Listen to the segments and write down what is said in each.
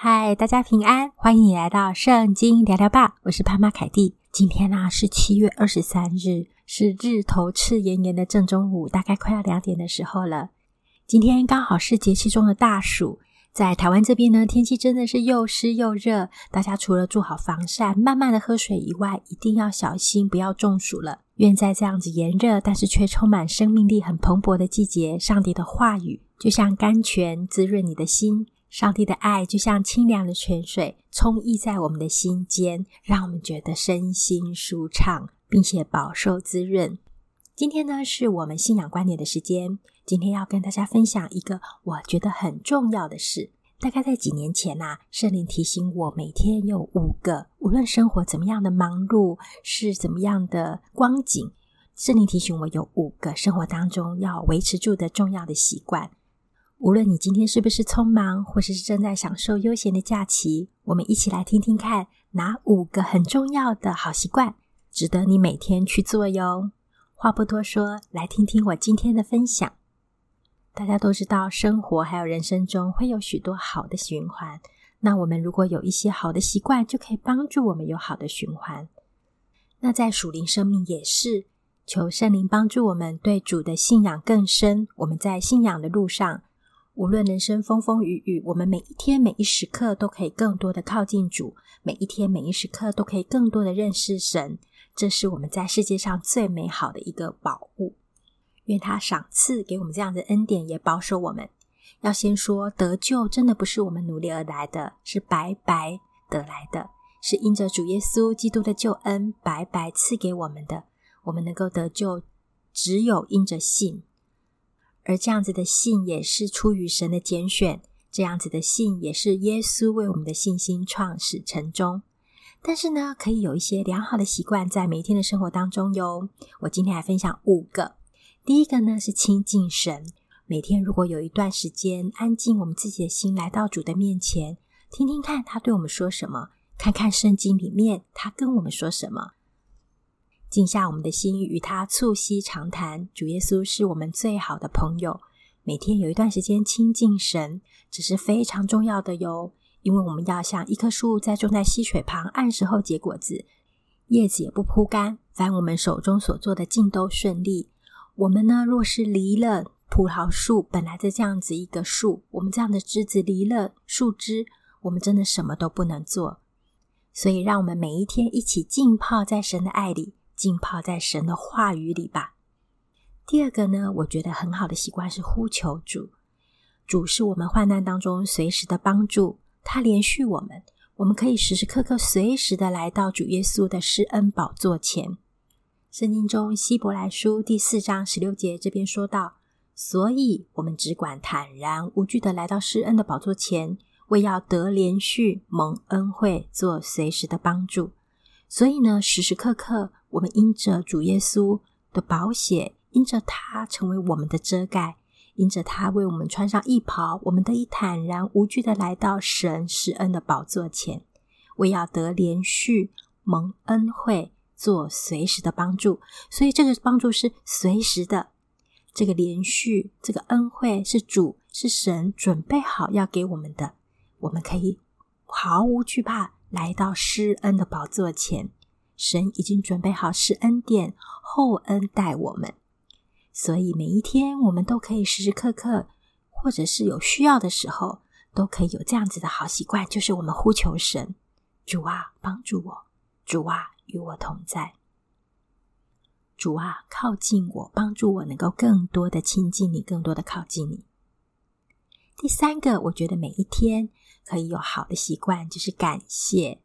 嗨，大家平安，欢迎你来到圣经聊聊吧。我是潘妈凯蒂。今天呢、啊、是七月二十三日，是日头赤炎炎的正中午，大概快要两点的时候了。今天刚好是节气中的大暑，在台湾这边呢，天气真的是又湿又热。大家除了做好防晒、慢慢的喝水以外，一定要小心，不要中暑了。愿在这样子炎热，但是却充满生命力、很蓬勃的季节，上帝的话语就像甘泉，滋润你的心。上帝的爱就像清凉的泉水，充溢在我们的心间，让我们觉得身心舒畅，并且饱受滋润。今天呢，是我们信仰观点的时间。今天要跟大家分享一个我觉得很重要的事。大概在几年前呐、圣灵提醒我，每天有五个，无论生活怎么样的忙碌，是怎么样的光景，圣灵提醒我有五个生活当中要维持住的重要的习惯。无论你今天是不是匆忙，或是正在享受悠闲的假期，我们一起来听听看，哪五个很重要的好习惯，值得你每天去做哟。话不多说，来听听我今天的分享。大家都知道，生活还有人生中会有许多好的循环。那我们如果有一些好的习惯，就可以帮助我们有好的循环。那在属灵生命也是，求圣灵帮助我们对主的信仰更深。我们在信仰的路上。无论人生风风雨雨，我们每一天每一时刻都可以更多的靠近主，每一天每一时刻都可以更多的认识神。这是我们在世界上最美好的一个宝物。愿他赏赐给我们这样的恩典，也保守我们。要先说得救，真的不是我们努力而来的，是白白得来的，是因着主耶稣基督的救恩白白赐给我们的。我们能够得救，只有因着信。而这样子的信也是出于神的拣选，这样子的信也是耶稣为我们的信心创始成终。但是呢，可以有一些良好的习惯在每一天的生活当中哟。我今天来分享五个。第一个呢是亲近神，每天如果有一段时间安静我们自己的心，来到主的面前，听听看他对我们说什么，看看圣经里面他跟我们说什么。静下我们的心，与他促膝长谈。主耶稣是我们最好的朋友。每天有一段时间亲近神，这是非常重要的哟。因为我们要像一棵树在种在溪水旁，按时候结果子，叶子也不枯干。凡我们手中所做的，尽都顺利。我们呢，若是离了葡萄树，本来的这样子一个树，我们这样的枝子离了树枝，我们真的什么都不能做。所以，让我们每一天一起浸泡在神的爱里。浸泡在神的话语里吧。第二个呢，我觉得很好的习惯是呼求主。主是我们患难当中随时的帮助，他连续我们，我们可以时时刻刻随时的来到主耶稣的施恩宝座前。圣经中希伯来书第四章十六节这边说道：「所以我们只管坦然无惧的来到施恩的宝座前，为要得连续，蒙恩惠，做随时的帮助。所以呢，时时刻刻。我们因着主耶稣的宝血，因着他成为我们的遮盖，因着他为我们穿上义袍，我们得以坦然无惧的来到神施恩的宝座前，为要得连续、蒙恩惠，做随时的帮助。所以这个帮助是随时的，这个连续、这个恩惠是主是神准备好要给我们的，我们可以毫无惧怕来到施恩的宝座前。神已经准备好施恩典、厚恩待我们，所以每一天我们都可以时时刻刻，或者是有需要的时候，都可以有这样子的好习惯，就是我们呼求神：主啊，帮助我；主啊，与我同在；主啊，靠近我，帮助我能够更多的亲近你，更多的靠近你。第三个，我觉得每一天可以有好的习惯，就是感谢。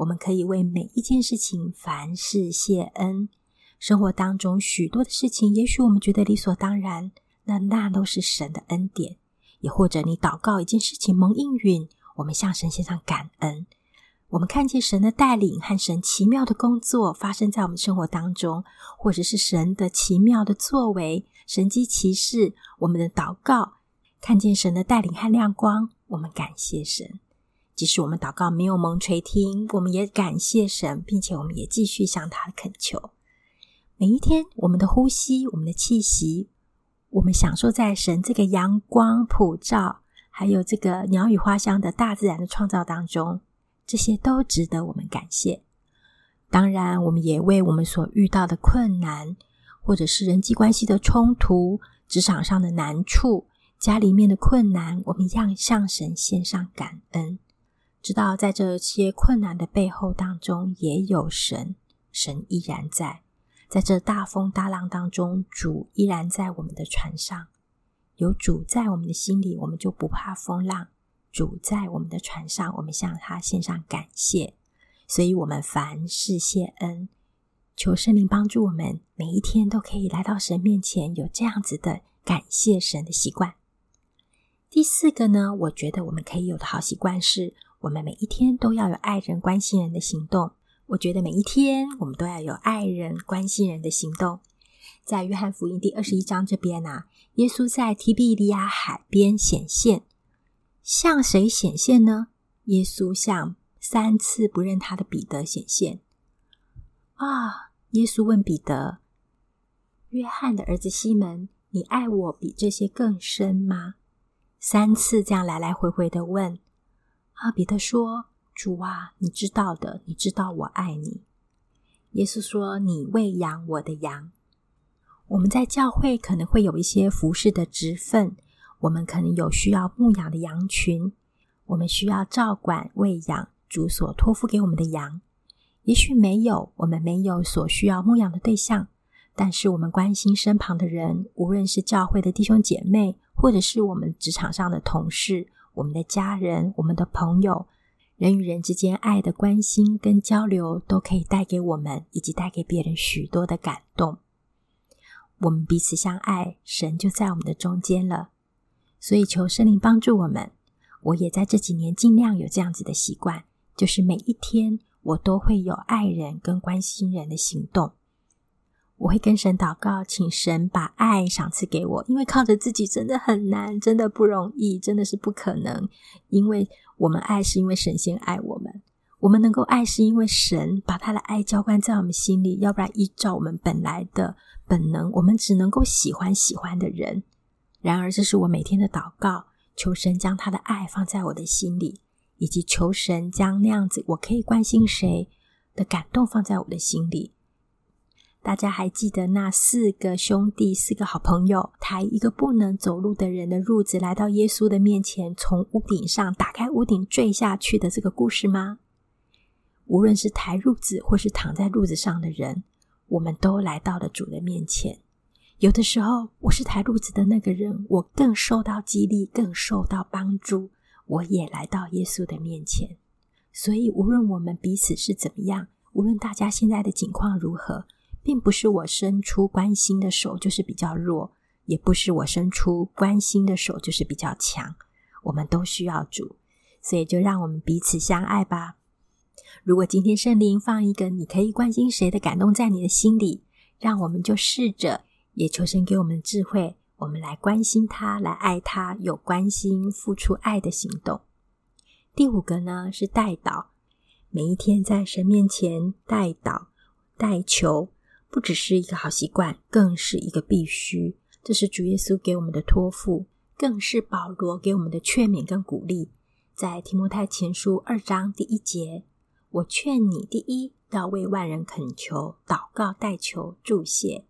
我们可以为每一件事情凡事谢恩。生活当中许多的事情，也许我们觉得理所当然，那那都是神的恩典。也或者你祷告一件事情蒙应允，我们向神献上感恩。我们看见神的带领和神奇妙的工作发生在我们生活当中，或者是神的奇妙的作为、神迹奇事。我们的祷告看见神的带领和亮光，我们感谢神。即使我们祷告没有蒙垂听，我们也感谢神，并且我们也继续向他恳求。每一天，我们的呼吸、我们的气息，我们享受在神这个阳光普照，还有这个鸟语花香的大自然的创造当中，这些都值得我们感谢。当然，我们也为我们所遇到的困难，或者是人际关系的冲突、职场上的难处、家里面的困难，我们一样向神献上感恩，知道在这些困难的背后当中也有神，神依然在。在这大风大浪当中，主依然在我们的船上。有主在我们的心里，我们就不怕风浪。主在我们的船上，我们向他献上感谢。所以，我们凡事谢恩，求圣灵帮助我们，每一天都可以来到神面前，有这样子的感谢神的习惯。第四个呢，我觉得我们可以有的好习惯是，我们每一天都要有爱人、关心人的行动。我觉得每一天我们都要有爱人、关心人的行动。在约翰福音第二十一章这边啊，耶稣在提比利亚海边显现，向谁显现呢？耶稣向三次不认他的彼得显现。啊，耶稣问彼得：“约翰的儿子西门，你爱我比这些更深吗？”三次这样来来回回的问。阿，彼得说。主啊，你知道的，你知道我爱你。耶稣说：“你喂养我的羊。”我们在教会可能会有一些服侍的职分，我们可能有需要牧养的羊群，我们需要照管、喂养主所托付给我们的羊。也许没有，我们没有所需要牧养的对象，但是我们关心身旁的人，无论是教会的弟兄姐妹，或者是我们职场上的同事、我们的家人、我们的朋友。人与人之间爱的关心跟交流，都可以带给我们以及带给别人许多的感动。我们彼此相爱，神就在我们的中间了。所以求圣灵帮助我们。我也在这几年尽量有这样子的习惯，就是每一天我都会有爱人跟关心人的行动。我会跟神祷告，请神把爱赏赐给我，因为靠着自己真的很难，真的不容易，真的是不可能。因为我们爱是因为神先爱我们，我们能够爱是因为神把他的爱浇灌在我们心里，要不然依照我们本来的本能，我们只能够喜欢喜欢的人。然而，这是我每天的祷告，求神将他的爱放在我的心里，以及求神将那样子我可以关心谁的感动放在我的心里。大家还记得那四个兄弟、四个好朋友抬一个不能走路的人的褥子来到耶稣的面前，从屋顶上打开屋顶坠下去的这个故事吗？无论是抬褥子或是躺在褥子上的人，我们都来到了主的面前。有的时候，我是抬褥子的那个人，我更受到激励，更受到帮助，我也来到耶稣的面前。所以，无论我们彼此是怎么样，无论大家现在的境况如何。并不是我伸出关心的手就是比较弱，也不是我伸出关心的手就是比较强。我们都需要主，所以就让我们彼此相爱吧。如果今天圣灵放一个你可以关心谁的感动在你的心里，让我们就试着，也求神给我们智慧，我们来关心他，来爱他，有关心、付出爱的行动。第五个呢是代祷，每一天在神面前代祷、代求。不只是一个好习惯，更是一个必须。这是主耶稣给我们的托付，更是保罗给我们的劝勉跟鼓励。在提摩太前书二章第一节，我劝你：第一，要为万人恳求、祷告、代求、祝谢。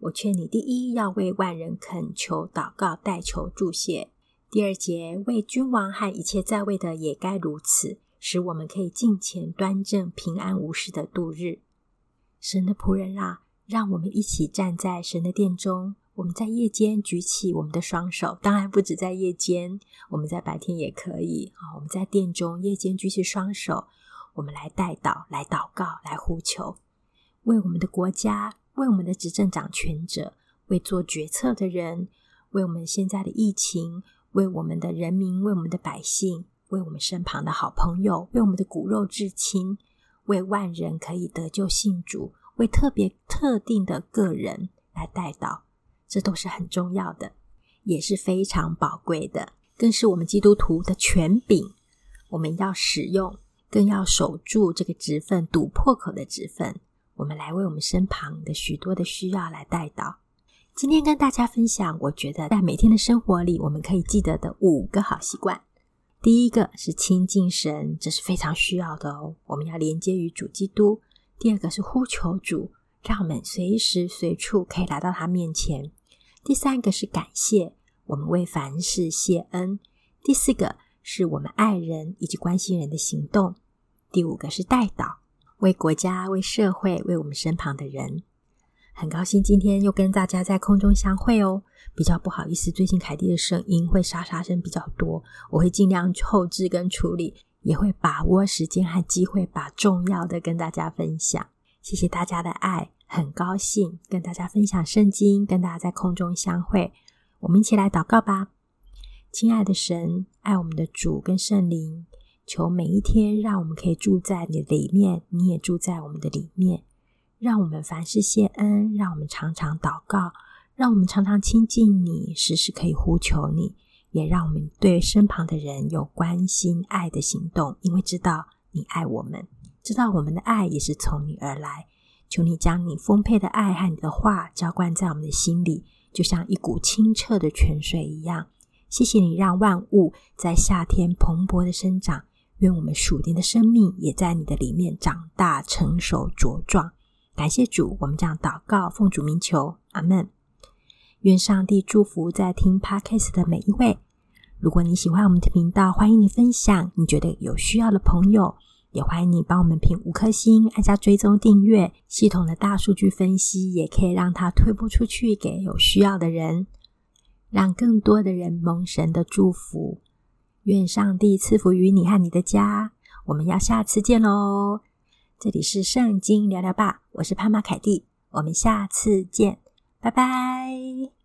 我劝你：第一，要为万人恳求、祷告、代求、祝谢。第二节，为君王和一切在位的也该如此，使我们可以敬虔端正、平安无事的度日。神的仆人啊，让我们一起站在神的殿中。我们在夜间举起我们的双手，当然不止在夜间，我们在白天也可以啊。我们在殿中夜间举起双手，我们来代祷、来祷告、来呼求，为我们的国家，为我们的执政掌权者，为做决策的人，为我们现在的疫情，为我们的人民，为我们的百姓，为我们身旁的好朋友，为我们的骨肉至亲。为万人可以得救信主，为特别特定的个人来代祷，这都是很重要的，也是非常宝贵的，更是我们基督徒的权柄。我们要使用，更要守住这个职分，堵破口的职分。我们来为我们身旁的许多的需要来代祷。今天跟大家分享，我觉得在每天的生活里，我们可以记得的五个好习惯。第一个是亲近神，这是非常需要的哦。我们要连接于主基督。第二个是呼求主，让我们随时随处可以来到他面前。第三个是感谢，我们为凡事谢恩。第四个是我们爱人以及关心人的行动。第五个是代祷，为国家、为社会、为我们身旁的人。很高兴今天又跟大家在空中相会哦。比较不好意思，最近凯蒂的声音会沙沙声比较多，我会尽量后置跟处理，也会把握时间和机会，把重要的跟大家分享。谢谢大家的爱，很高兴跟大家分享圣经，跟大家在空中相会。我们一起来祷告吧。亲爱的神，爱我们的主跟圣灵，求每一天让我们可以住在你的里面，你也住在我们的里面。让我们凡事谢恩，让我们常常祷告，让我们常常亲近你，时时可以呼求你，也让我们对身旁的人有关心爱的行动，因为知道你爱我们，知道我们的爱也是从你而来。求你将你丰沛的爱和你的话浇灌在我们的心里，就像一股清澈的泉水一样。谢谢你让万物在夏天蓬勃的生长，愿我们属灵的生命也在你的里面长大、成熟、茁壮。感谢主，我们这样祷告，奉主名求，阿门。愿上帝祝福在听 Podcast 的每一位。如果你喜欢我们的频道，欢迎你分享。你觉得有需要的朋友，也欢迎你帮我们评五颗星，按下追踪订阅。系统的大数据分析也可以让它推播出去给有需要的人，让更多的人蒙神的祝福。愿上帝赐福于你和你的家。我们要下次见喽。这里是圣经聊聊吧，我是潘玛凯蒂，我们下次见，拜拜。